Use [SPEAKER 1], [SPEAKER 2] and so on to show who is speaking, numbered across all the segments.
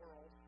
[SPEAKER 1] world.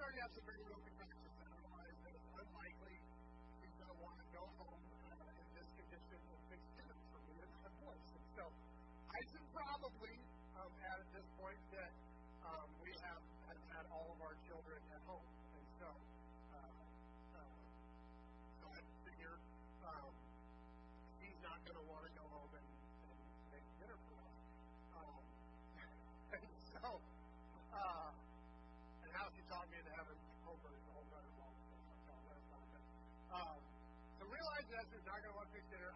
[SPEAKER 1] started out as a very not going to look at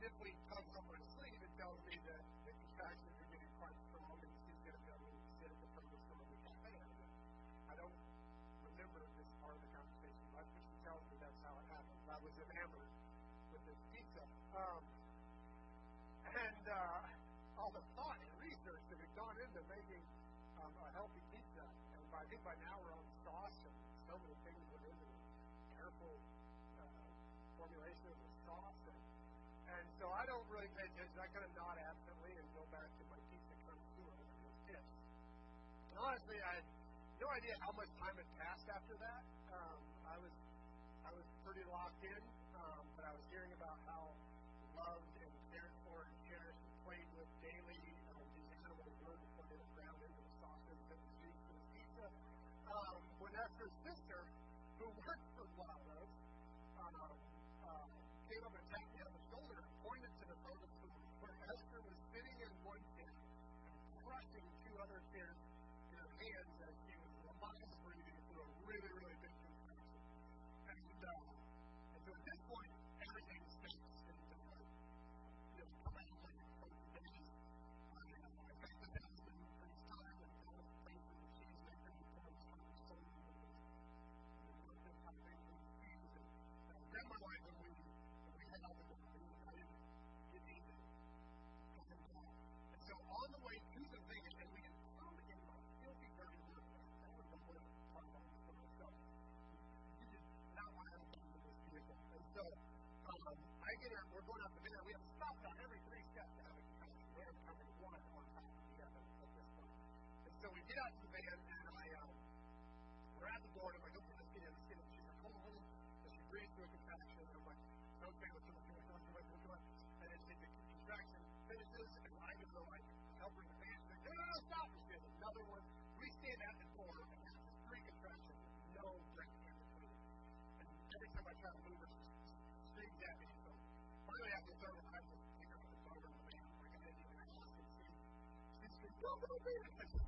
[SPEAKER 1] simply comes up with a sleeve and tells me that this is actually honestly, I had no idea how much time had passed after that. Um, I was I was pretty locked in. Mira, Don't go there. I said,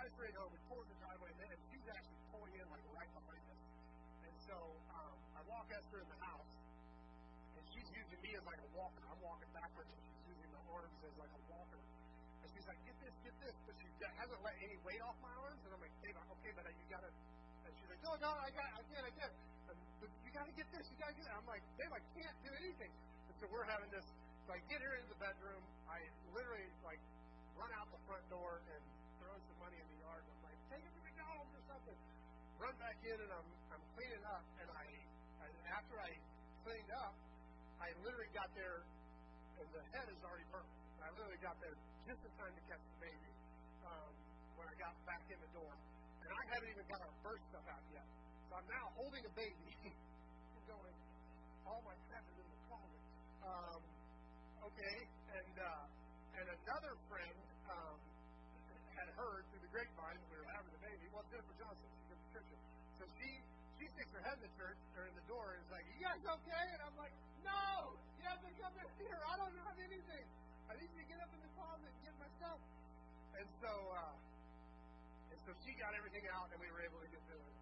[SPEAKER 1] brought his rig over, toward the driveway, and then she's actually pulling in like right behind us. And so um, I walk Esther in the house, and she's using me as like a walker. I'm walking backwards, and she's using my arms as like a walker. And she's like, "Get this, get this," but she hasn't let any weight off my arms. And I'm like, "Hey, okay, but you gotta." And she's like, "No, no, I got, I did, I did. But, but you gotta get this, you gotta get." That. I'm like, "Babe, I can't do anything." And so we're having this. So I get her in the bedroom. I literally like run out the front door and run back in and I'm, I'm cleaning up. And I, and after I cleaned up, I literally got there, and the head is already burnt. I literally got there just in time to catch the baby um, when I got back in the door. And I haven't even got our first stuff out yet. So I'm now holding a baby and going, oh my God. head the church or in the door and is like, You guys okay? And I'm like, No, you have to come in here. I don't have anything. I need to get up in the closet and get my stuff. And so uh and so she got everything out and we were able to get through it.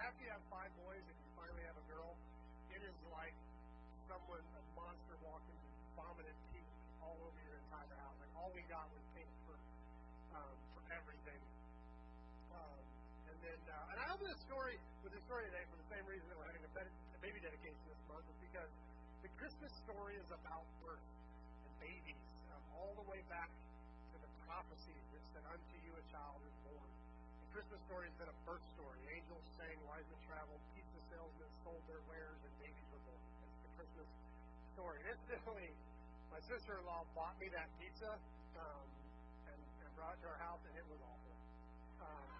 [SPEAKER 1] after you have five boys and you finally have a girl, it is like someone, a monster walking, vomited pink all over your entire house. Like all we got was pink for um, for everything. Um, and then, uh, and I have this story with this story today for the same reason that we're having a baby dedication this month, is because the Christmas story is about birth and babies, um, all the way back to the prophecy that said, "Unto you a child is Christmas story has been a birth story. Angels sang, wise traveled, pizza salesmen sold their wares, and babies were born. That's the Christmas story. And incidentally, my sister-in-law bought me that pizza um, and, and brought it to our house, and it was awful. Um,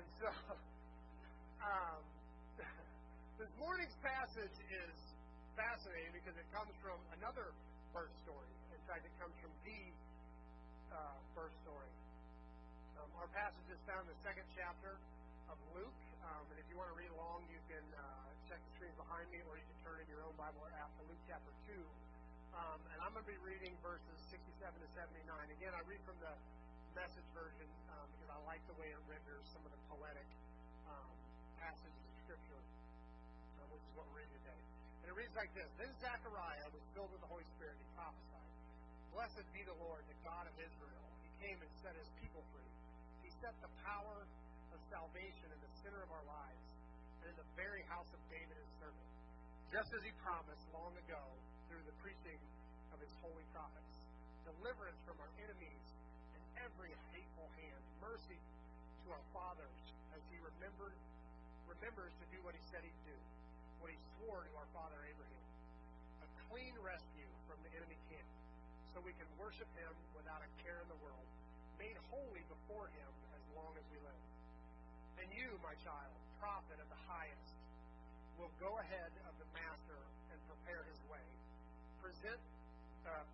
[SPEAKER 1] and so, um, this morning's passage is fascinating because it comes from another birth story. In fact, it comes from the uh, birth story. Um, our passage is found in the second chapter of Luke. Um, and if you want to read along, you can uh, check the screens behind me, or you can turn in your own Bible app to Luke chapter 2. Um, and I'm going to be reading verses 67 to 79. Again, I read from the message version um, because I like the way it renders some of the poetic um, passages of Scripture, uh, which is what we're reading today. And it reads like this Then Zechariah was filled with the Holy Spirit. He prophesied, Blessed be the Lord, the God of Israel. He came and set his people free. Set the power of salvation in the center of our lives and in the very house of David his servant, just as he promised long ago through the preaching of his holy prophets. Deliverance from our enemies and every hateful hand. Mercy to our fathers as he remembered remembers to do what he said he'd do what he swore to our father Abraham a clean rescue from the enemy camp, so we can worship him without a care in the world, made holy before him long as we live. And you, my child, prophet of the highest, will go ahead of the master and prepare his way. Present, uh,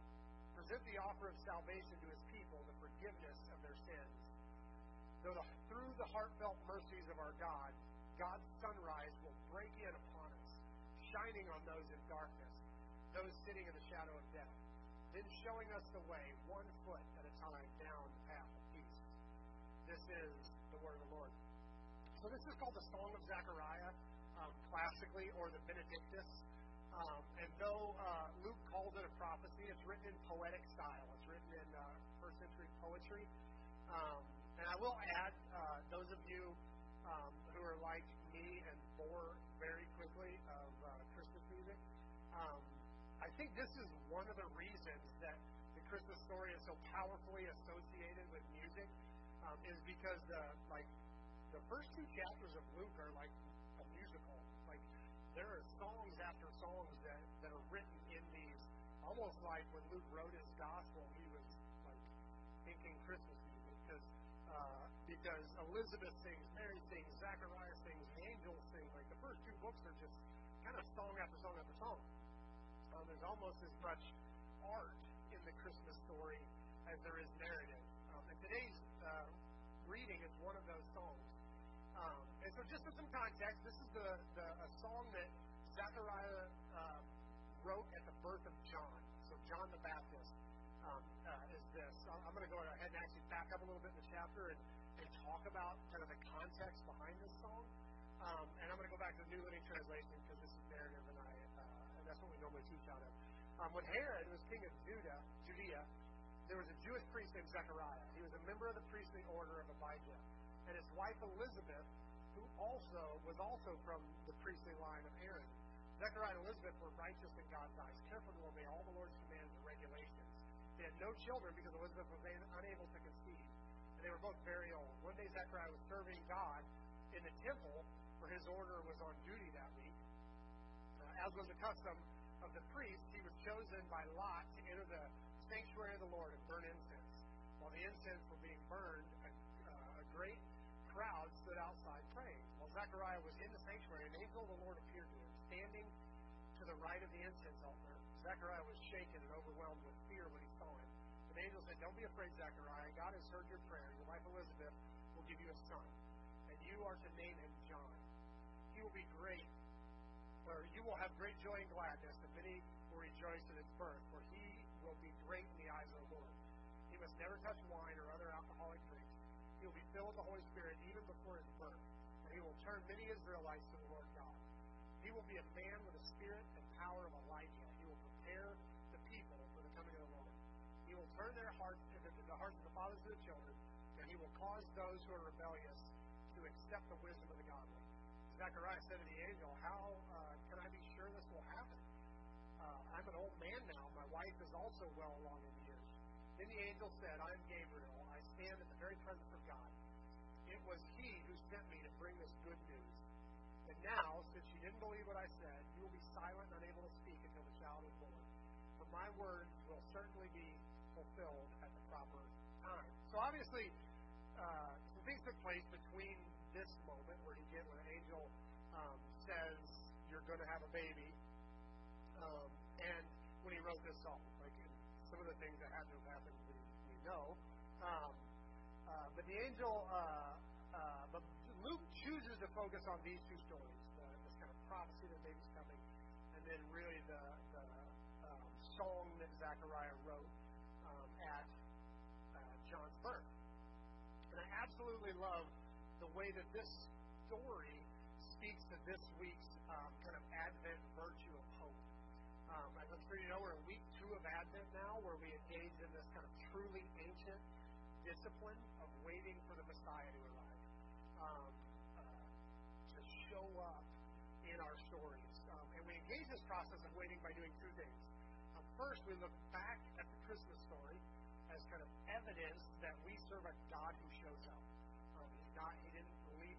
[SPEAKER 1] present the offer of salvation to his people, the forgiveness of their sins. Though the, through the heartfelt mercies of our God, God's sunrise will break in upon us, shining on those in darkness, those sitting in the shadow of death, then showing us the way, one So this is called the Song of Zechariah, um, classically, or the Benedictus. Um, and though uh, Luke calls it a prophecy, it's written in poetic style. It's written in uh, first century poetry. Um, and I will add, uh, those of you um, who are like me and bore very quickly of uh, Christmas music. Um, I think this is one of the reasons that the Christmas story is so powerfully associated with music, um, is because the like the first two chapters of Luke are like a musical. Like there are songs after songs that, that are written in these, almost like when Luke wrote his gospel, he was like thinking Christmas music because uh, because Elizabeth sings, Mary sings, Zechariah sings, angels sing. Like the first two books are just kind of song after song after song. Um, there's almost as much art in the Christmas story as there is narrative. Um, and today's uh, reading is one of those songs. Um, so, just for some context, this is the, the a song that Zechariah uh, wrote at the birth of John. So, John the Baptist um, uh, is this. I'm going to go ahead and actually back up a little bit in the chapter and, and talk about kind of the context behind this song. Um, and I'm going to go back to the New Living Translation because this is narrative, and I uh, and that's what we normally teach out of. Um, when Herod was king of Judah, Judea, there was a Jewish priest named Zechariah. He was a member of the priestly order of Abijah, and his wife Elizabeth, also was also from the priestly line of Aaron. Zechariah and Elizabeth were righteous in God's eyes, careful to obey all the Lord's commands and regulations. They had no children because Elizabeth was unable to conceive, and they were both very old. One day Zechariah was serving God in the temple for his order was on duty that week. Uh, as was the custom of the priest, he was chosen by lot to enter the sanctuary of the Lord and burn incense. While the incense was being burned, Zechariah was in the sanctuary, an angel of the Lord appeared to him, standing to the right of the incense altar. Zechariah was shaken and overwhelmed with fear when he saw him. The angel said, Don't be afraid, Zechariah. God has heard your prayer. Your wife Elizabeth will give you a son, and you are to name him John he will be great, or you will have great joy and gladness, and many will rejoice at his birth, for he will be great in the eyes of the Lord. He must never touch wine or other alcoholic drinks. He will be filled with the Holy Spirit even before his birth, turn many Israelites to the Lord God. He will be a man with the spirit and power of Elijah. He will prepare the people for the coming of the Lord. He will turn their hearts, and the hearts of the fathers to the children, and he will cause those who are rebellious to accept the wisdom of the godly. Zechariah said to the angel, How uh, can I be sure this will happen? Uh, I'm an old man now. My wife is also well along in years. Then the angel said, I am Gabriel. I stand in the very presence place between this moment where he get when an angel um, says you're going to have a baby, um, and when he wrote this song. Like some of the things that had to have happened, we, we know. Um, uh, but the angel, uh, uh, but Luke chooses to focus on these two stories: the, this kind of prophecy that baby's coming, and then really the, the um, song love the way that this story speaks to this week's um, kind of Advent virtue of hope. Um, as I'm sure you know, we're in week two of Advent now, where we engage in this kind of truly ancient discipline of waiting for the Messiah to arrive, um, uh, to show up in our stories. Um, and we engage this process of waiting by doing two things. Um, first, we look back at the Christmas story as kind of evidence that we serve a God who shows up.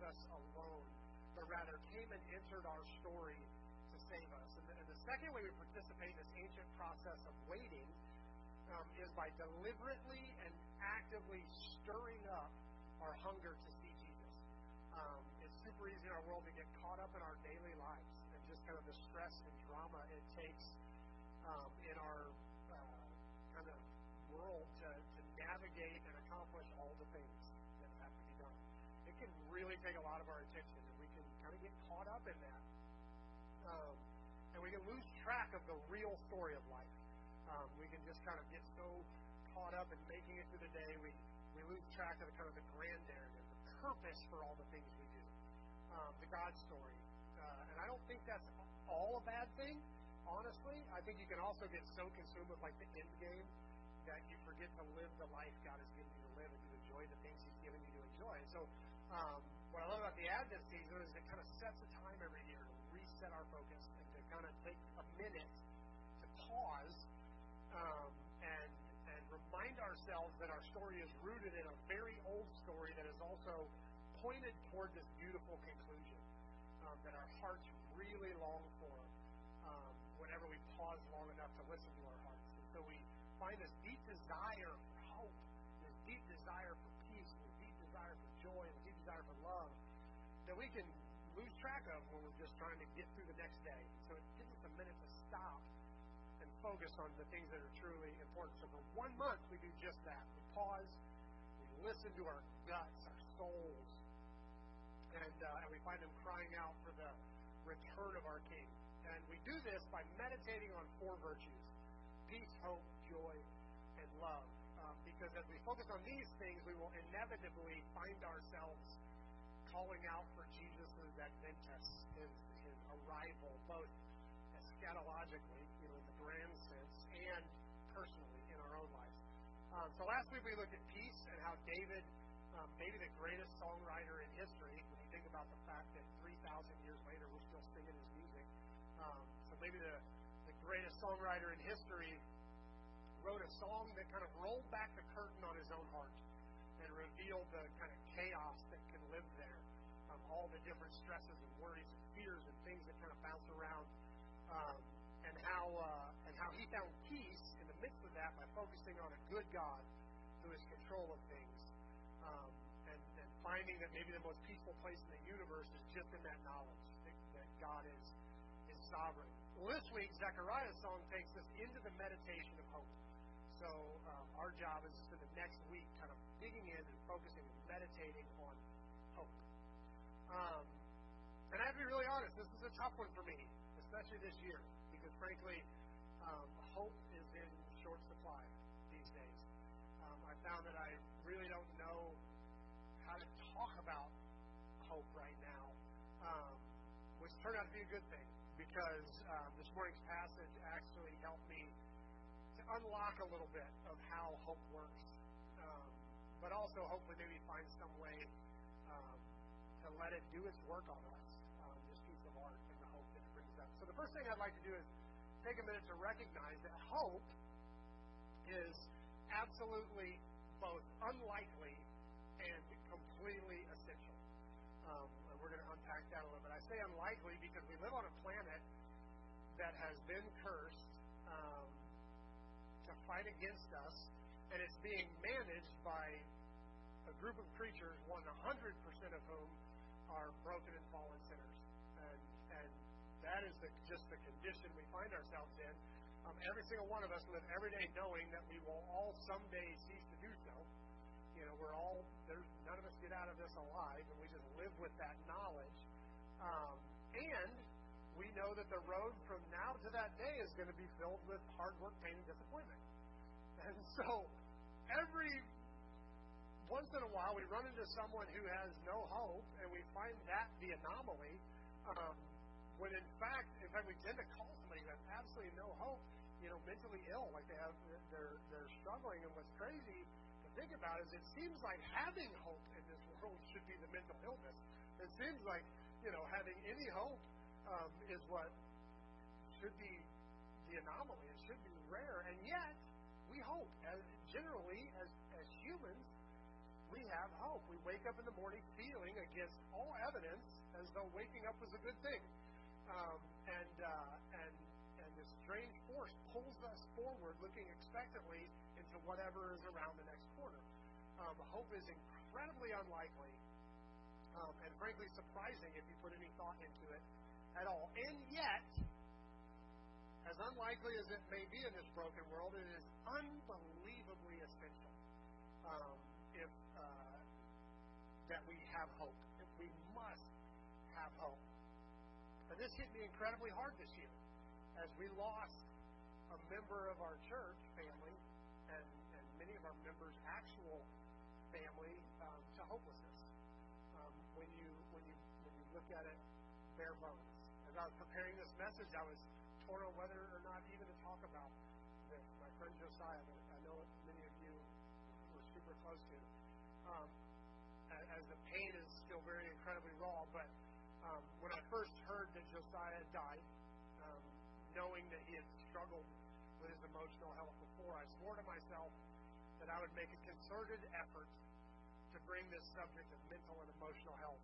[SPEAKER 1] Us alone, but rather came and entered our story to save us. And the, and the second way we participate in this ancient process of waiting um, is by deliberately and actively stirring up our hunger to see Jesus. Um, it's super easy in our world to get caught up in our daily lives and just kind of the stress and drama it takes take a lot of our attention, and we can kind of get caught up in that. Um, and we can lose track of the real story of life. Um, we can just kind of get so caught up in making it through the day, we, we lose track of the kind of the grand narrative, the purpose for all the things we do, um, the God story. Uh, and I don't think that's all a bad thing, honestly. I think you can also get so consumed with like the end game that you forget to live the life God has given you to live and to enjoy the things He's given you to enjoy. And so, um, what I love about the Advent season is it kind of sets a time every year to reset our focus and to kind of take a minute to pause um, and and remind ourselves that our story is rooted in a very old story that is also pointed toward this beautiful conclusion um, that our hearts really long can lose track of when we're just trying to get through the next day. So it gives us a minute to stop and focus on the things that are truly important. So for one month, we do just that. We pause, we listen to our guts, our souls, and, uh, and we find them crying out for the return of our King. And we do this by meditating on four virtues peace, hope, joy, and love. Um, because as we focus on these things, we will inevitably find ourselves calling out for Jesus' adventus, his, his arrival, both eschatologically, you know, in the grand sense, and personally in our own lives. Um, so last week we looked at peace and how David, um, maybe the greatest songwriter in history, when you think about the fact that 3,000 years later we're still singing his music. Um, so maybe the, the greatest songwriter in history wrote a song that kind of rolled back the curtain on his own heart and revealed the kind of chaos all the different stresses and worries and fears and things that kind of bounce around um, and how uh, and how he found peace in the midst of that by focusing on a good God who is control of things, um, and, and finding that maybe the most peaceful place in the universe is just in that knowledge that, that God is is sovereign. Well, this week Zechariah's song takes us into the meditation of hope. So um, our job is for the next week, kind of digging in and focusing and meditating on. Um, and I have to be really honest, this is a tough one for me especially this year, because frankly, um, hope is in short supply these days. Um, I found that I really don't know how to talk about hope right now, um, which turned out to be a good thing because um, this morning's passage actually helped me to unlock a little bit of how hope works, um, but also hopefully maybe find some way to let it do its work on us This piece of art and the hope it brings up. so the first thing I'd like to do is take a minute to recognize that hope is absolutely both unlikely and completely essential. Um, and we're going to unpack that a little bit. I say unlikely because we live on a planet that has been cursed um, to fight against us, and it's being managed by a group of creatures, 100% of whom are broken and fallen sinners. And, and that is the, just the condition we find ourselves in. Um, every single one of us live every day knowing that we will all someday cease to do so. You know, we're all there's none of us get out of this alive, and we just live with that knowledge. Um, and we know that the road from now to that day is going to be filled with hard work, pain, and disappointment. And so, every once in a while, we run into someone who has no hope, and we find that the anomaly. Um, when in fact, in fact, we tend to call somebody who has absolutely no hope, you know, mentally ill, like they have, they're they're struggling. And what's crazy to think about is, it seems like having hope in this world should be the mental illness. It seems like you know having any hope um, is what should be the anomaly. It should be rare, and yet we hope. As generally, as have hope. We wake up in the morning feeling against all evidence as though waking up was a good thing, um, and uh, and and this strange force pulls us forward, looking expectantly into whatever is around the next corner. Um, hope is incredibly unlikely, um, and frankly surprising if you put any thought into it at all. And yet, as unlikely as it may be in this broken world, it is unbelievably essential um, that we have hope. We must have hope. And this hit me incredibly hard this year as we lost a member of our church family and, and many of our members' actual family um, to hopelessness. Um, when you when you when you look at it bare bones. As I was preparing this message, I was torn on whether or not even to talk about this. My friend Josiah, I know many of you were super close to, died, um, knowing that he had struggled with his emotional health before, I swore to myself that I would make a concerted effort to bring this subject of mental and emotional health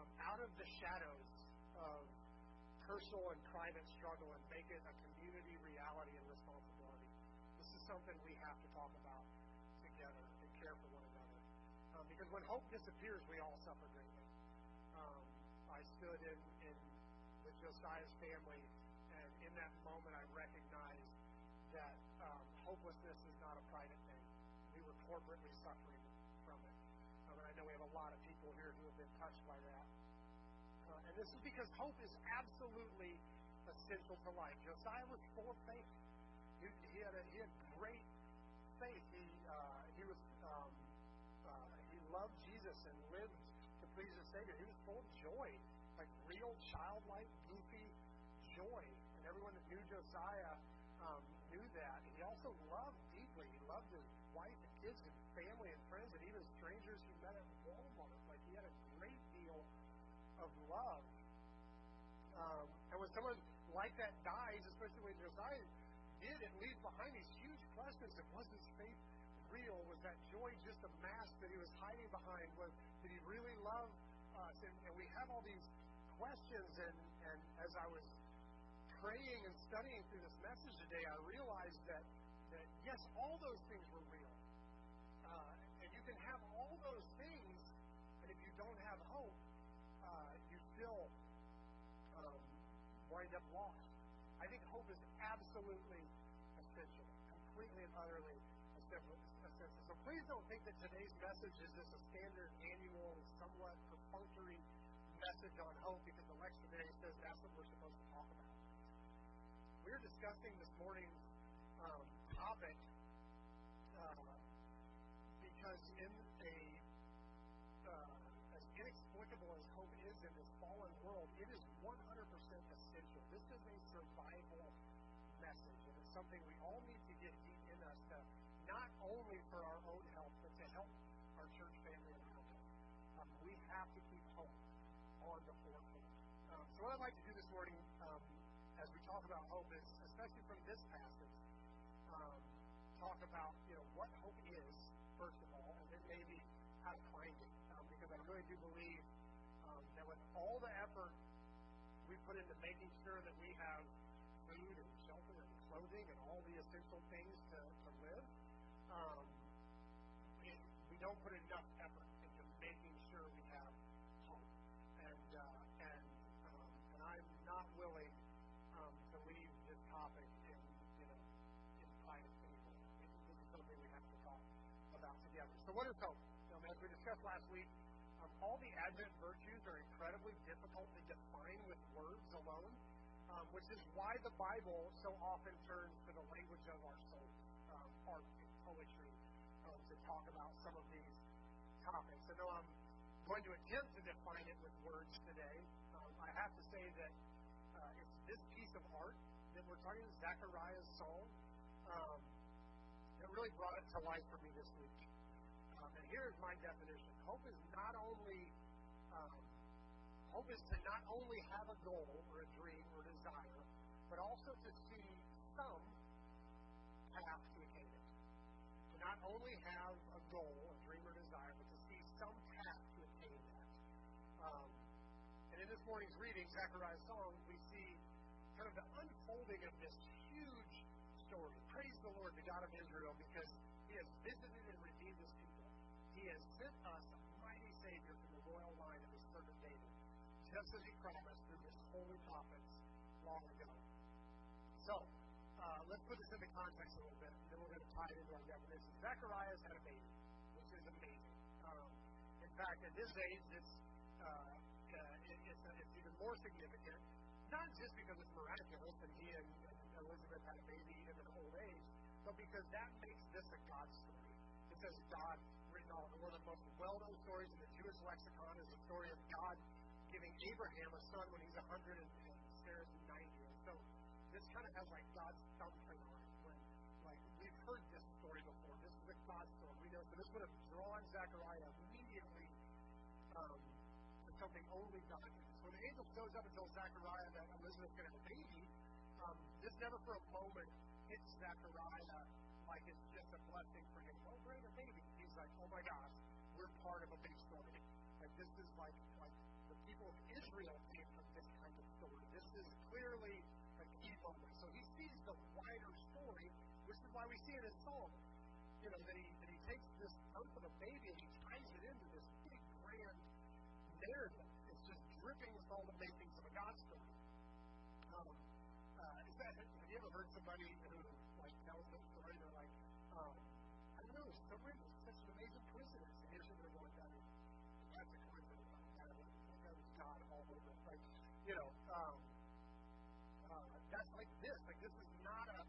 [SPEAKER 1] um, out of the shadows of personal and private struggle and make it a community reality and responsibility. This is something we have to talk about together and care for one another. Um, because when hope disappears, we all suffer greatly. Um, I stood in, Josiah's family, and in that moment, I recognized that um, hopelessness is not a private thing. We were corporately suffering from it. Um, and I know we have a lot of people here who have been touched by that. Uh, and this is because hope is absolutely essential to life. Josiah was full of faith. He, he had a, he had great faith. He uh, he was um, uh, he loved Jesus and lived to please his Savior. He was full of joy, like real childlike, Josiah um, knew that. And he also loved deeply. He loved his wife and kids and family and friends and even strangers he met at Walmart. Like he had a great deal of love. Um, and when someone like that dies, especially when Josiah did, it leaves behind these huge questions of was his faith real? Was that joy just a mask that he was hiding behind? Was did he really love us? And, and we have all these questions. And, and as I was praying and studying through this message today, I realized that that yes, all those things were real. Uh, and you can have all those things, and if you don't have hope, uh, you still um, wind up lost. I think hope is absolutely essential, completely and utterly essential. So please don't think that today's message is just a standard annual, somewhat perfunctory message on hope because We're discussing this morning's um, topic uh, because in a uh, as inexplicable as hope is in this fallen world, it is 100% essential. This is a survival message, and it's something we all need all things to, to live, um, it, we don't put enough effort into making sure we have hope. And uh, and um, and I'm not willing um, to leave this topic in you know in anymore. It, this is something we have to talk about together. So what is hope? Um, as we discussed last week, um, all the Advent virtues are incredibly difficult to define with words alone, which is why the Bible so often turns to the language of our souls, um, art and poetry, um, to talk about some of these topics. I know I'm going to attempt to define it with words today. Um, I have to say that uh, it's this piece of art that we're talking about, Zechariah's song, um, that really brought it to life for me this week. Um, and here's my definition: Hope is not only hope is to not only have a goal or a dream or desire, but also to see some path to attain it. To not only have a goal, a dream or desire, but to see some path to attain that. Um, and in this morning's reading, Zechariah's song, we see kind of the unfolding of this huge story. Praise the Lord, Zacharias had a baby, which is amazing. Um, in fact, at this age, it's, uh, uh, it, it's, it's even more significant, not just because it's miraculous and he and, Elizabeth had a baby in an old age, but because that makes this a God story. It says God written all over. One of the most well-known stories in the Jewish lexicon is the story of God giving Abraham a son when he's 100 and, Sarah's 90. And so this kind of has like God's Shows up and tells Zechariah that Elizabeth's going to have a baby, um, this never for a moment hits Zechariah like it's just a blessing for him. Oh, great, a baby. He's like, oh my gosh, we're part of a big story. Like this is like like the people of Israel came from this kind of story. This is clearly a key. So he sees the wider story, which is why we see in his song, you know, that he that he takes this birth of a baby and he ties it into this big grand narrative. All the makings of a God. Um, uh, is that, have you ever heard somebody who like tells a story? They're like, um, I don't know, it's so weird. It's such an amazing coincidence. And here's what they're going down. That's a coincidence. That was, was God all over. Like, you know, um, uh, that's like this. Like this is not a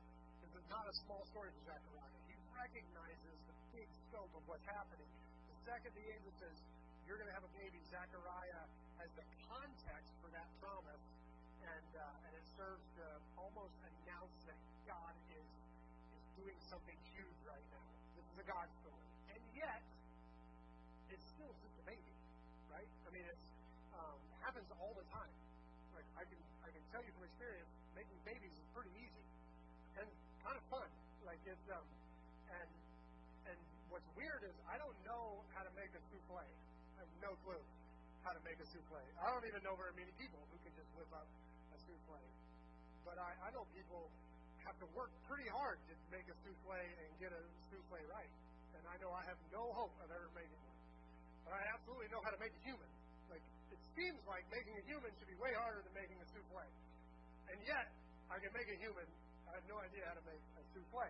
[SPEAKER 1] this is not a small story for Zechariah. He recognizes the big scope of what's happening. The second the angel says, You're gonna have a baby, Zechariah has the context for that promise and uh, and it serves to almost announce that God is is doing something huge right now. This is a God make a souffle. I don't even know very many people who can just whip up a souffle. But I, I know people have to work pretty hard to make a souffle and get a souffle right. And I know I have no hope of ever making one. But I absolutely know how to make a human. Like it seems like making a human should be way harder than making a souffle. And yet, I can make a human. I have no idea how to make a souffle.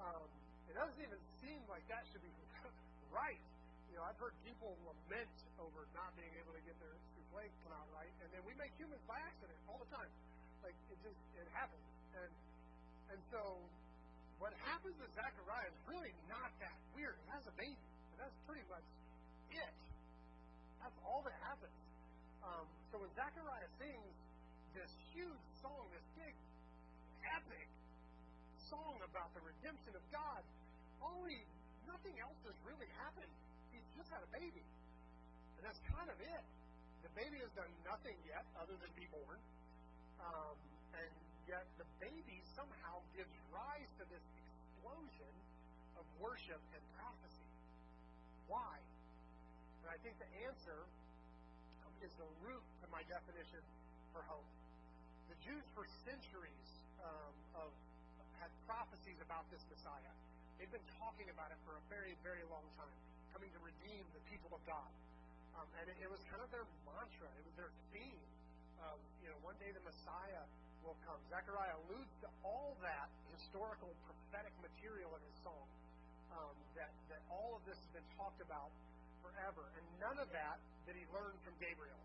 [SPEAKER 1] Um, it doesn't even seem like that should be right. Know, I've heard people lament over not being able to get their souffle come out right, and then we make humans by accident all the time. Like it just it happens, and and so what happens with Zechariah is really not that weird. He has a baby, and that's pretty much it. That's all that happens. Um, so when Zechariah sings this huge song, this big, epic song about the redemption of God, only nothing else has really happened. Just had a baby. And that's kind of it. The baby has done nothing yet other than be born. Um, and yet the baby somehow gives rise to this explosion of worship and prophecy. Why? And I think the answer is the root to my definition for hope. The Jews, for centuries, um, of had prophecies about this Messiah. They've been talking about it for a very, very long time, coming to redeem the people of God. Um, and it, it was kind of their mantra. It was their theme. Of, you know, one day the Messiah will come. Zechariah alludes to all that historical prophetic material in his song. Um, that that all of this has been talked about forever, and none of that did he learn from Gabriel.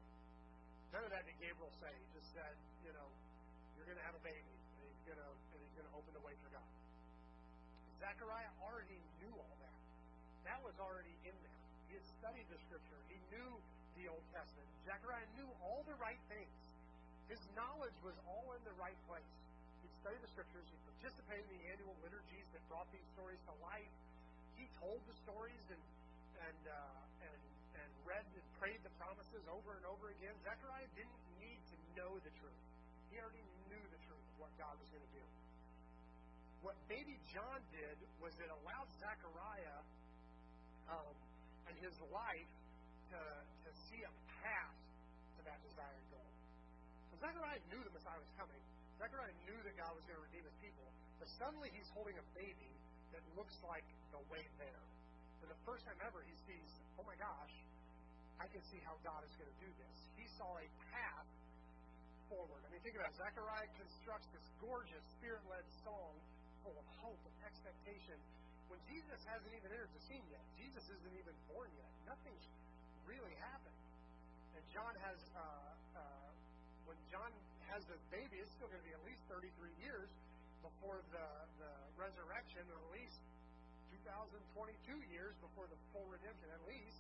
[SPEAKER 1] None of that did Gabriel say. He just said, you know, you're going to have a baby, and he's going to and he's going to open the way for God. Zechariah already knew all that. That was already studied the scripture. He knew the Old Testament. Zechariah knew all the right things. His knowledge was all in the right place. He studied the scriptures. He participated in the annual liturgies that brought these stories to life. He told the stories and and uh, and and read and prayed the promises over and over again. Zechariah didn't need to know the truth. He already knew the truth of what God was going to do. What baby John did was it allowed Zechariah um, his life to, to see a path to that desired goal. So Zechariah knew the Messiah was coming. Zechariah knew that God was going to redeem his people. But suddenly he's holding a baby that looks like the way there. For the first time ever, he sees, oh my gosh, I can see how God is going to do this. He saw a path forward. I mean, think about it. Zechariah constructs this gorgeous, spirit led song full of hope and expectation when Jesus hasn't even entered the scene yet. Jesus isn't even born yet. Nothing's really happened. And John has, uh, uh, when John has this baby, it's still going to be at least 33 years before the, the resurrection, or at least 2022 years before the full redemption, at least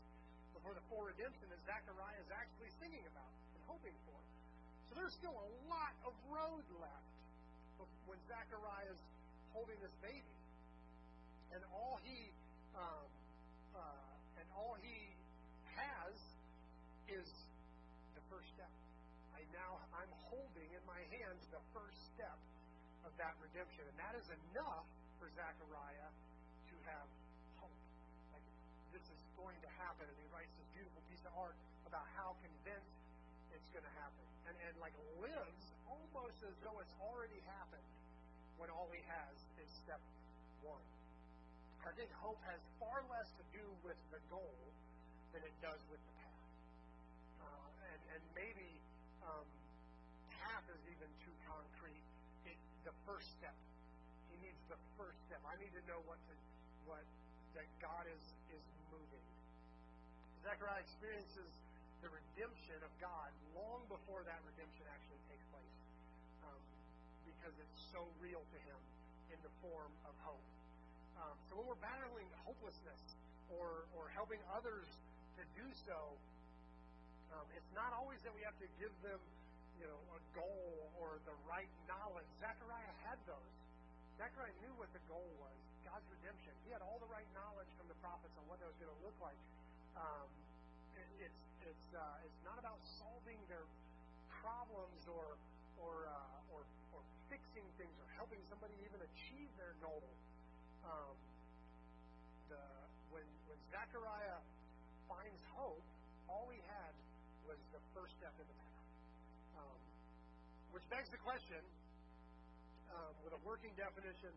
[SPEAKER 1] before the full redemption that Zechariah is actually singing about and hoping for. So there's still a lot of road left when Zechariah is holding this baby, and all he um, uh, and all he has is the first step. I now I'm holding in my hands the first step of that redemption, and that is enough for Zechariah to have hope. Like this is going to happen, and he writes this beautiful piece of art about how convinced it's going to happen, and and like lives almost as though it's already happened when all he has is step one. I think hope has far less to do with the goal than it does with the path. Uh, and, and maybe um, path is even too concrete. It, the first step. He needs the first step. I need to know what to, what that God is is moving. Zechariah experiences the redemption of God long before that redemption actually takes place. Um, because it's so real to him in the form of hope. Um, so when we're battling hopelessness or, or helping others to do so, um, it's not always that we have to give them, you know, a goal or the right knowledge. Zechariah had those. Zechariah knew what the goal was, God's redemption. He had all the right knowledge from the prophets on what that was going to look like. Um, it, it's it's uh, it's not about solving their problems or or uh, or or fixing things or helping somebody even achieve their goal. Begs the question, um, with a working definition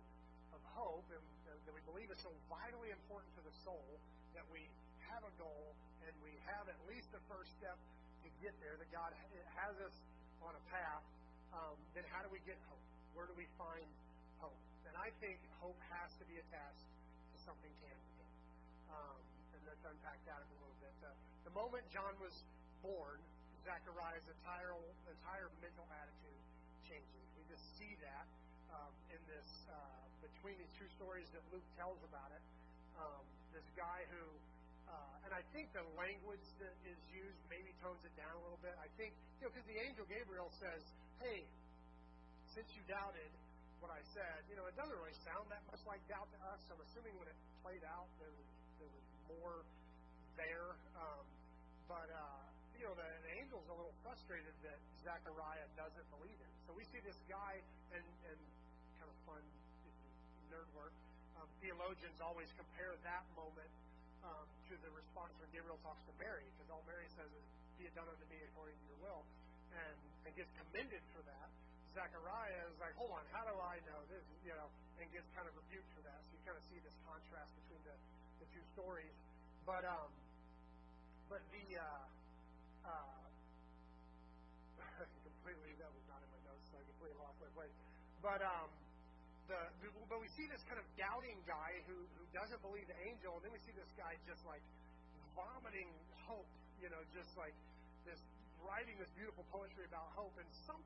[SPEAKER 1] of hope, and uh, that we believe is so vitally important to the soul, that we have a goal and we have at least the first step to get there, that God has us on a path, um, then how do we get hope? Where do we find hope? And I think hope has to be attached to something tangible. Um, and let's unpack that a little bit. Uh, the moment John was born, Zechariah's entire entire changes. We just see that um, in this uh, between these two stories that Luke tells about it. Um, this guy who, uh, and I think the language that is used maybe tones it down a little bit. I think you know because the angel Gabriel says, "Hey, since you doubted what I said, you know, it doesn't really sound that much like doubt to us. I'm assuming when it played out, there was there was more there. Um, but uh, you know, the, the angel's a little frustrated that Zechariah doesn't believe him. So we see this guy, and and kind of fun nerd work. Um, theologians always compare that moment um, to the response when Gabriel talks to Mary, because all Mary says is, "Be it done unto me according to your will," and, and gets commended for that. Zechariah is like, "Hold on, how do I know this?" You know, and gets kind of rebuked for that. So you kind of see this contrast between the, the two stories. But um, but the uh, But um, the, but we see this kind of doubting guy who who doesn't believe the angel, and then we see this guy just like vomiting hope, you know, just like this writing this beautiful poetry about hope, and some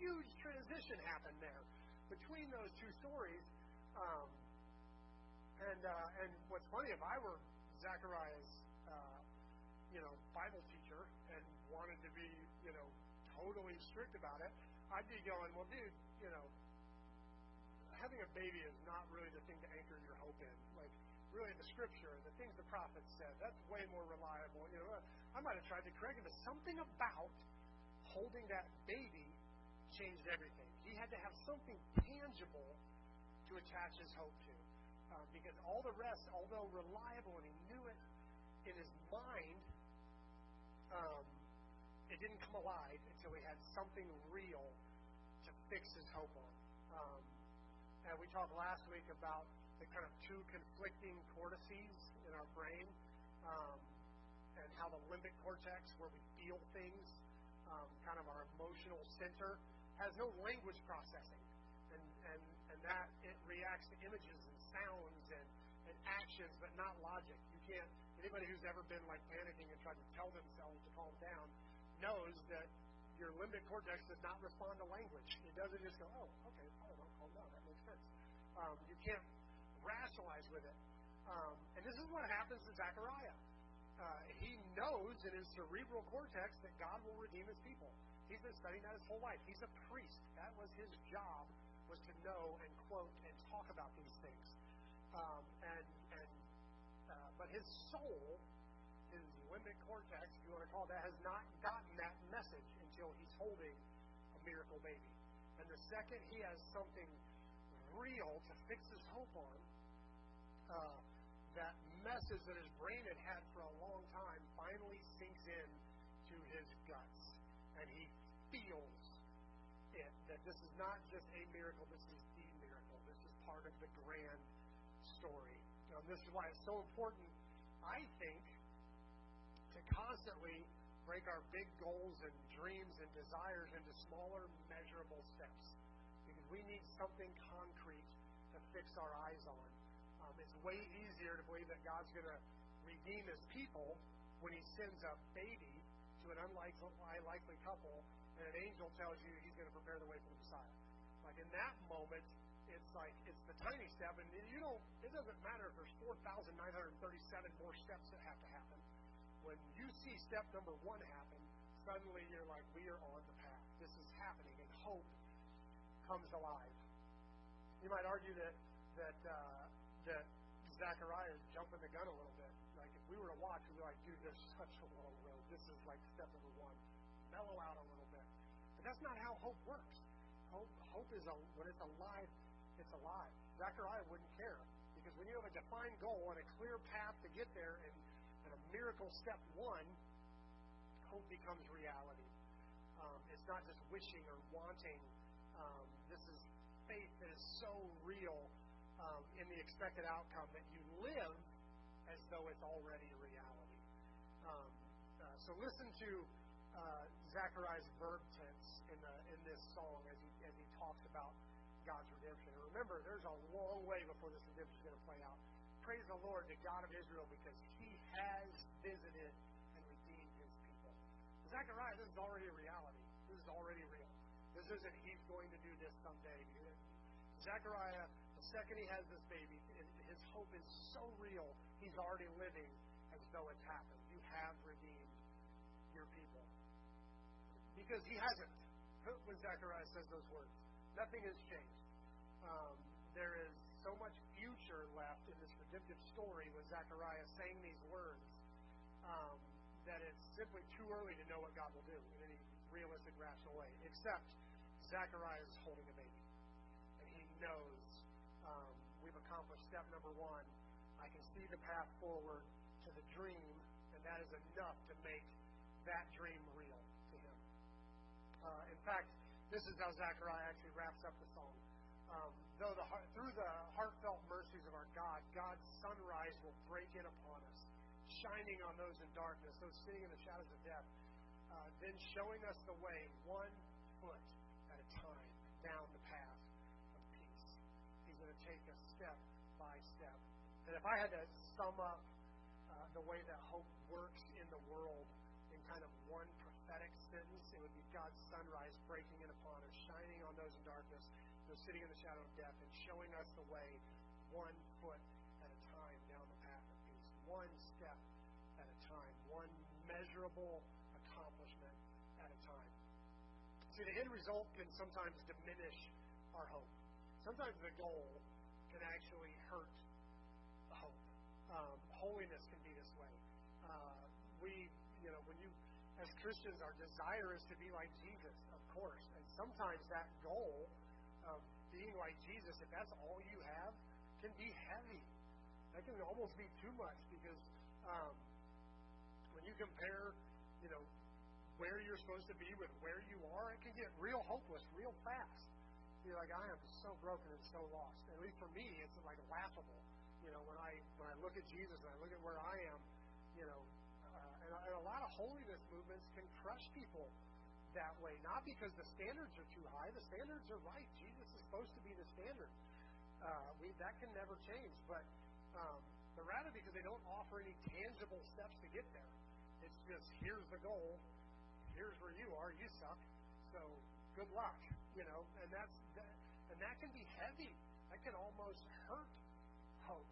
[SPEAKER 1] huge transition happened there between those two stories. Um, and uh, and what's funny, if I were Zechariah's, uh, you know, Bible teacher and wanted to be, you know, totally strict about it, I'd be going, well, dude, you know, having a baby is not really the thing to anchor your hope in. Like, really, the scripture, the things the prophet said, that's way more reliable. You know, I might have tried to correct him, but something about holding that baby changed everything. He had to have something tangible to attach his hope to. Um, because all the rest, although reliable and he knew it in his mind, um, it didn't come alive until he had something real to fix his hope on. Um, and we talked last week about the kind of two conflicting cortices in our brain, um, and how the limbic cortex, where we feel things, um, kind of our emotional center, has no language processing, and and and that it reacts to images and sounds and and actions, but not logic. You can't. Anybody who's ever been like panicking and tried to tell themselves to calm down knows that your limbic cortex does not respond to language. It doesn't just go, oh, okay, I don't know, calm down. That makes sense. Um, you can't rationalize with it. Um, and this is what happens to Zechariah. Uh, he knows in his cerebral cortex that God will redeem his people. He's been studying that his whole life. He's a priest. That was his job, was to know and quote and talk about these things. Um, and and uh, but his soul, limbic cortex, if you want to call it that, has not gotten that message until he's holding a miracle baby. And the second he has something real to fix his hope on, uh, that message that his brain had had for a long time finally sinks in to his guts. And he feels it, that this is not just a miracle, this is the miracle. This is part of the grand story. Um, this is why it's so important, I think, constantly break our big goals and dreams and desires into smaller, measurable steps Because we need something concrete to fix our eyes on. Um, it's way easier to believe that God's going to redeem his people when he sends a baby to an unlikely couple and an angel tells you he's going to prepare the way for the Messiah. Like in that moment, it's like it's the tiny step, and you don't. It doesn't matter if there's 4,937 more steps that have to happen. When you see step number one happen, suddenly you're like, we are on the path. This is happening, and hope comes alive. You might argue that that uh, that Zechariah is jumping the gun a little bit. Like if we were to watch, we'd be like, dude, there's such a long road. This is like step number one. Mellow out a little bit. But that's not how hope works. Hope, hope is a, when it's alive, it's alive. Zechariah wouldn't care because when you have a defined goal and a clear path to get there, and, miracle step one, hope becomes reality. Um, it's not just wishing or wanting um, this is faith that is so real um, in the expected outcome that you live as though it's already a reality. Um, uh, so listen to uh, Zechariah's verb tense in, the, in this song as he, as he talks about God's redemption. And remember, there's a long way before this redemption is going to play out. Praise the Lord, the God of Israel, because has visited and redeemed his people. Zechariah, this is already a reality. This is already real. This isn't he's going to do this someday. Zechariah, the second he has this baby, his hope is so real, he's already living as though it's happened. You have redeemed your people. Because he hasn't. When Zechariah says those words, nothing has changed. Um, there is so much future left redemptive story with Zechariah saying these words um, that it's simply too early to know what God will do in any realistic, rational way, except Zechariah is holding a baby. And he knows um, we've accomplished step number one. I can see the path forward to the dream, and that is enough to make that dream real to him. Uh, in fact, this is how Zechariah actually wraps up the song. Um, though the through the heartfelt mercies of our God, God's sunrise will break in upon us, shining on those in darkness, those sitting in the shadows of death, uh, then showing us the way one foot at a time down the path of peace. He's going to take us step by step. And if I had to sum up uh, the way that hope works in the world sitting in the shadow of death, and showing us the way one foot at a time down the path of peace, one step at a time, one measurable accomplishment at a time. See, the end result can sometimes diminish our hope. Sometimes the goal can actually hurt the hope. Um, holiness can be this way. Uh, we, you know, when you, as Christians, our desire is to be like Jesus, of course. And sometimes that goal of being like Jesus, if that's all you have, can be heavy. That can almost be too much because um, when you compare, you know, where you're supposed to be with where you are, it can get real hopeless real fast. You're like, I am so broken and so lost. At least for me, it's like laughable. You know, when I when I look at Jesus and I look at where I am, you know, uh, and, and a lot of holiness movements can crush people that way. Not because the standards are too high. The standards are right. Jesus is supposed to be the standard. Uh, we, that can never change. But um, but rather because they don't offer any tangible steps to get there. It's just here's the goal, here's where you are. You suck. So good luck. You know, and that's that, and that can be heavy. That can almost hurt hope.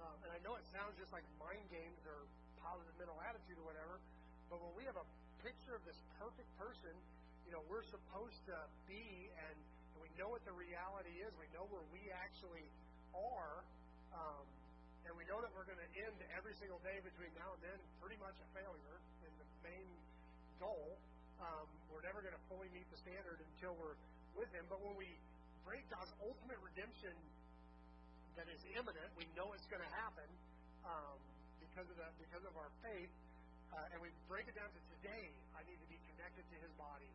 [SPEAKER 1] Um, and I know it sounds just like mind games or positive mental attitude or whatever, but when we have a picture of this perfect person, you know, we're supposed to be, and, and we know what the reality is. We know where we actually are, um, and we know that we're going to end every single day between now and then pretty much a failure in the main goal. Um, we're never going to fully meet the standard until we're with Him. But when we break God's ultimate redemption that is imminent, we know it's going to happen um, because of the because of our faith. Uh, and we break it down to today. I need to be connected to His body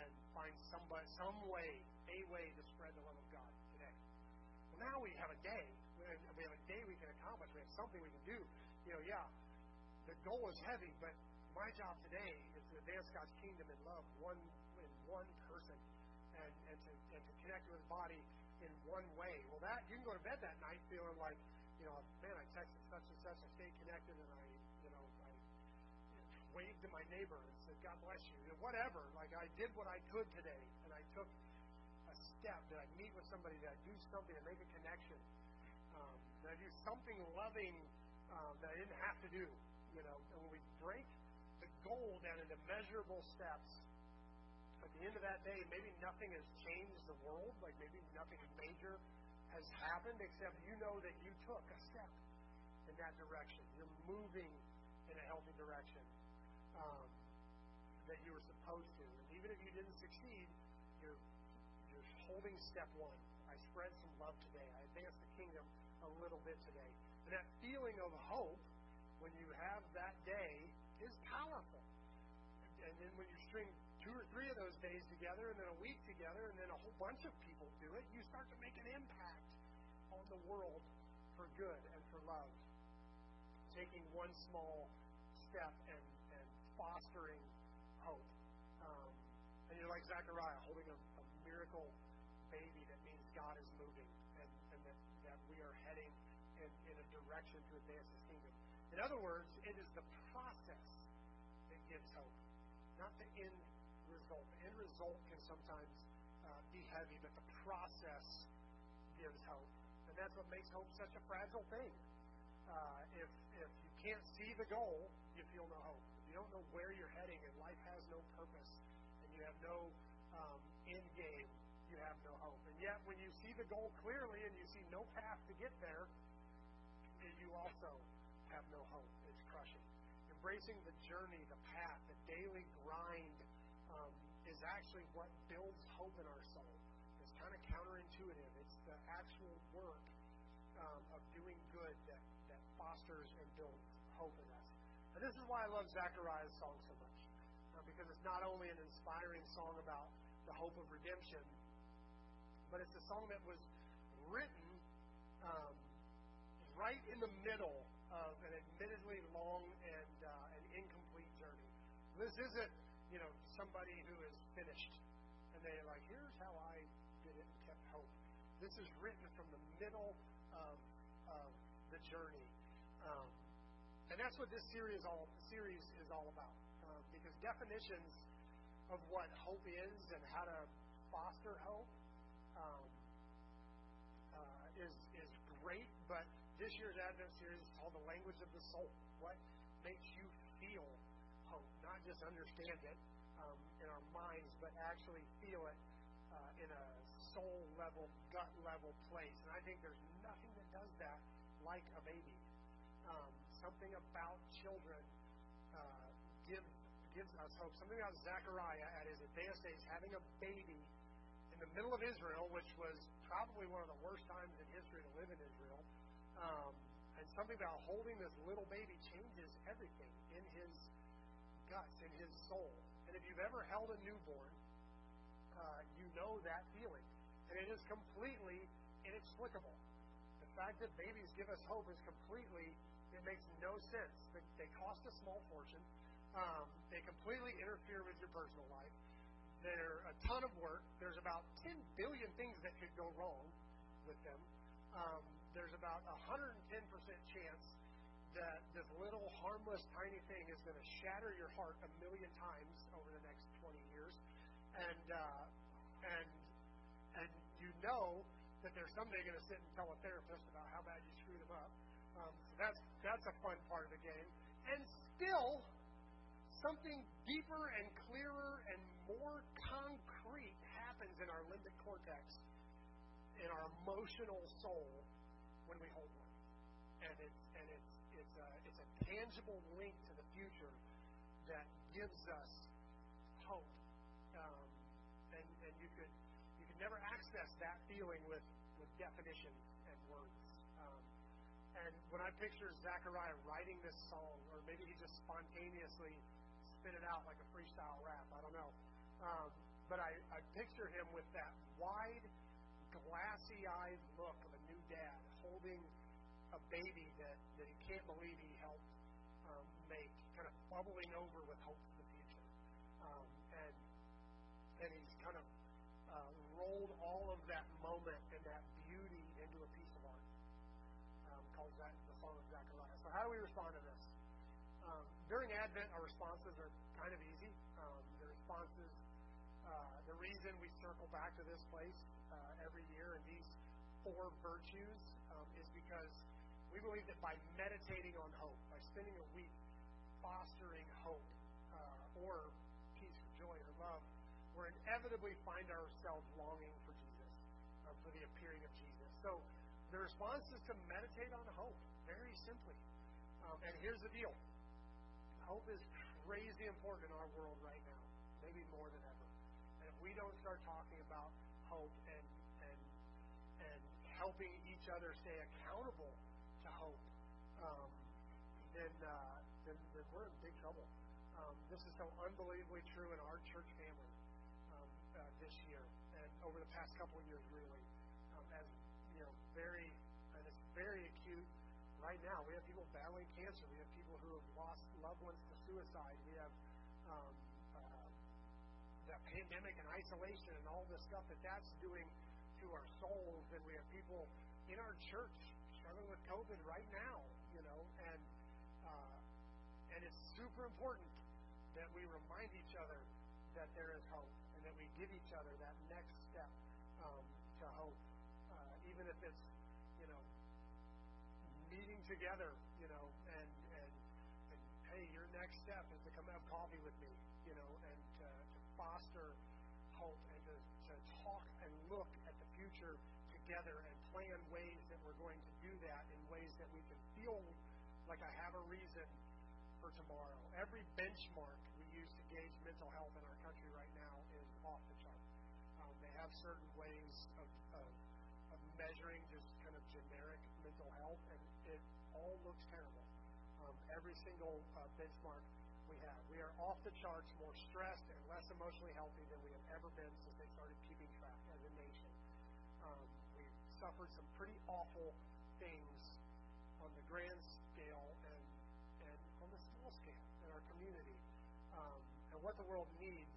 [SPEAKER 1] and find somebody, some way, a way to spread the love of God today. Well, now we have a day. We have a day we can accomplish. We have something we can do. You know, yeah, the goal is heavy, but my job today is to advance God's kingdom in love, one in one person, and, and to and to connect with His body in one way. Well, that you can go to bed that night feeling like, you know, man, I texted such and such, I stayed connected, and I, waved to my neighbor and said, God bless you. you know, whatever. Like I did what I could today, and I took a step. Did I meet with somebody? Did I do something to make a connection? Um, did I do something loving um, that I didn't have to do? You know, and when we break the goal down into measurable steps, at the end of that day, maybe nothing has changed the world. Like maybe nothing major has happened, except you know that you took a step in that direction. You're moving in a healthy direction um, that you were supposed to. And even if you didn't succeed, you're you're holding step one. I spread some love today. I advanced the kingdom a little bit today. And that feeling of hope when you have that day is powerful. And then when you string two or three of those days together, and then a week together, and then a whole bunch of people do it, you start to make an impact on the world for good and for love. Taking one small step and fostering hope. Um, and you're like Zechariah holding a, a miracle baby that means God is moving and, and that, that we are heading in, in a direction to advance His kingdom. In other words, it is the process that gives hope, not the end result. The end result can sometimes uh, be heavy, but the process gives hope. And that's what makes hope such a fragile thing. Uh, if, if you can't see the goal, you feel no hope don't know where you're heading and life has no purpose and you have no um, end game, you have no hope. And yet, when you see the goal clearly and you see no path to get there, you also have no hope. It's crushing. Embracing the journey, the path, the daily grind um, is actually what builds hope in our this is why I love Zechariah's song so much. Uh, because it's not only an inspiring song about the hope of redemption, but it's a song that was written um, right in the middle of an admittedly long and uh, an incomplete journey. This isn't, you know, somebody who is finished and they're like, here's how I did it and kept hope. This is written from the middle of, of the journey. And that's what this series all series is all about. Um, because definitions of what hope is and how to foster hope um, uh, is is great. But this year's Advent series is called "The Language of the Soul." What makes you feel hope? Not just understand it um, in our minds, but actually feel it uh, in a soul level, gut level place. And I think there's nothing that does that like a baby. Um, something about children uh, gives gives us hope. Something about Zechariah at his advanced age having a baby in the middle of Israel, which was probably one of the worst times in history to live in Israel. Um, and something about holding this little baby changes everything in his guts, in his soul. And if you've ever held a newborn, uh, you know that feeling. And it is completely inexplicable. The fact that babies give us hope is completely, it makes no sense. They, they cost a small fortune. Um, they completely interfere with your personal life. They're a ton of work. There's about 10 billion things that could go wrong with them. Um, there's about a 110% chance that this little harmless tiny thing is going to shatter your heart a million times over the next 20 years, and uh, and and you know that they're someday going to sit and tell a therapist about how bad you screwed them up. Um, that's that's a fun part of the game, and still something deeper and clearer and more concrete happens in our limbic cortex, in our emotional soul, when we hold one. And it's and it's it's a it's a tangible link to the future that gives us hope. Um, and and you could you could never access that feeling with when I picture Zechariah writing this song, or maybe he just spontaneously spit it out like a freestyle rap. I don't know. Um, but I, I picture him with that wide, glassy eyed look of a new dad holding a baby that, that he can't believe he helped um, make, kind of bubbling over with hope responses are kind of easy. Um, the responses, uh, the reason we circle back to this place uh, every year and these four virtues um, is because we believe that by meditating on hope, by spending a week fostering hope uh, or peace or joy or love, we're inevitably find ourselves longing for Jesus, um, for the appearing of Jesus. So the response is to meditate on hope, very simply. Um, and here's the deal Hope is crazy important in our world right now, maybe more than ever. And if we don't start talking about hope and and and helping each other stay accountable to hope, um, then, uh, then then we're in big trouble. Um, this is so unbelievably true in our church family um, uh, this year and over the past couple of years, really, um, as you know, very suicide. We have um, uh, the pandemic and isolation and all the stuff that that's doing to our souls. And we have people in our church struggling with COVID right now, you know, and uh, and it's super important that we remind each other that there is hope and that we give each other that next step um, to hope, uh, even if it's you know meeting together, step is to come have coffee with me, you know, and to, to foster hope and to, to talk and look at the future together and plan ways that we're going to do that in ways that we can feel like I have a reason for tomorrow. Every benchmark we use to gauge mental health in our country right now is off the chart. Um, they have certain ways of, of, of measuring just kind of generic mental health, and it all looks terrible. Um, every single uh, benchmark off the charts more stressed and less emotionally healthy than we have ever been since they started keeping track as a nation. Um, we've suffered some pretty awful things on the grand scale and, and on the small scale in our community. Um, and what the world needs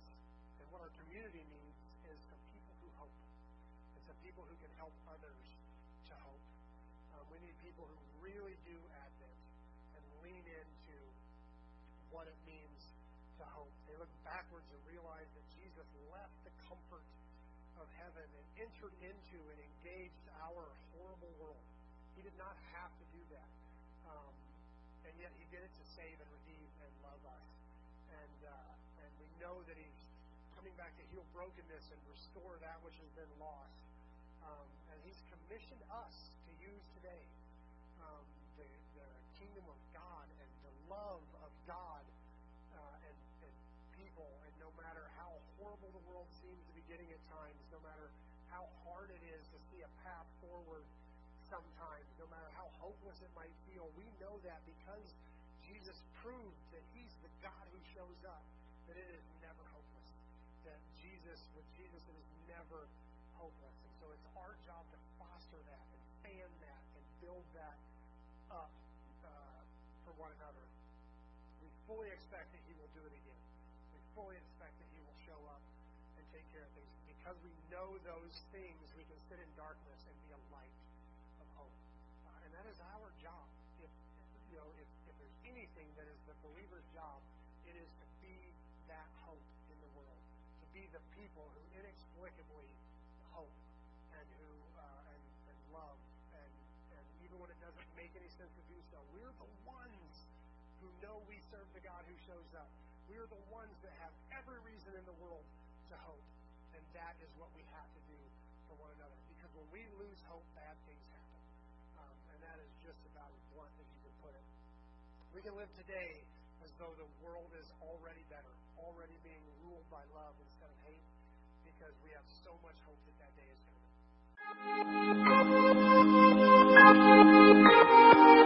[SPEAKER 1] and what our community needs is some people who hope and some people who can help others to hope. Um, we need people who really not have to do that. Um, and yet he did it to save and redeem and love us. And, uh, and we know that he's coming back to heal brokenness and restore that which has been lost. Um, and he's commissioned us to use today um, the, the kingdom of God and the love of God uh, and, and people. And no matter how horrible the world seems to be getting at times, no matter how hard it is to see a path forward hopeless it might feel, we know that because Jesus proved that He's the God who shows up, that it is never hopeless. That Jesus, with Jesus, it is never hopeless. And so it's our job to foster that and fan that and build that up uh, for one another. We fully expect that He will do it again. We fully expect that He will show up and take care of things. Because we know those things, we can sit in darkness people who inexplicably hope and who uh, and, and love and and even when it doesn't make any sense to do so, we're the ones who know we serve the God who shows up. We are the ones that have every reason in the world to hope, and that is what we have to do for one another. Because when we lose hope, bad things happen, um, and that is just about as blunt as you can put it. We can live today as though the world is already better, already being ruled by love hate, because we have so much hope that that day is coming.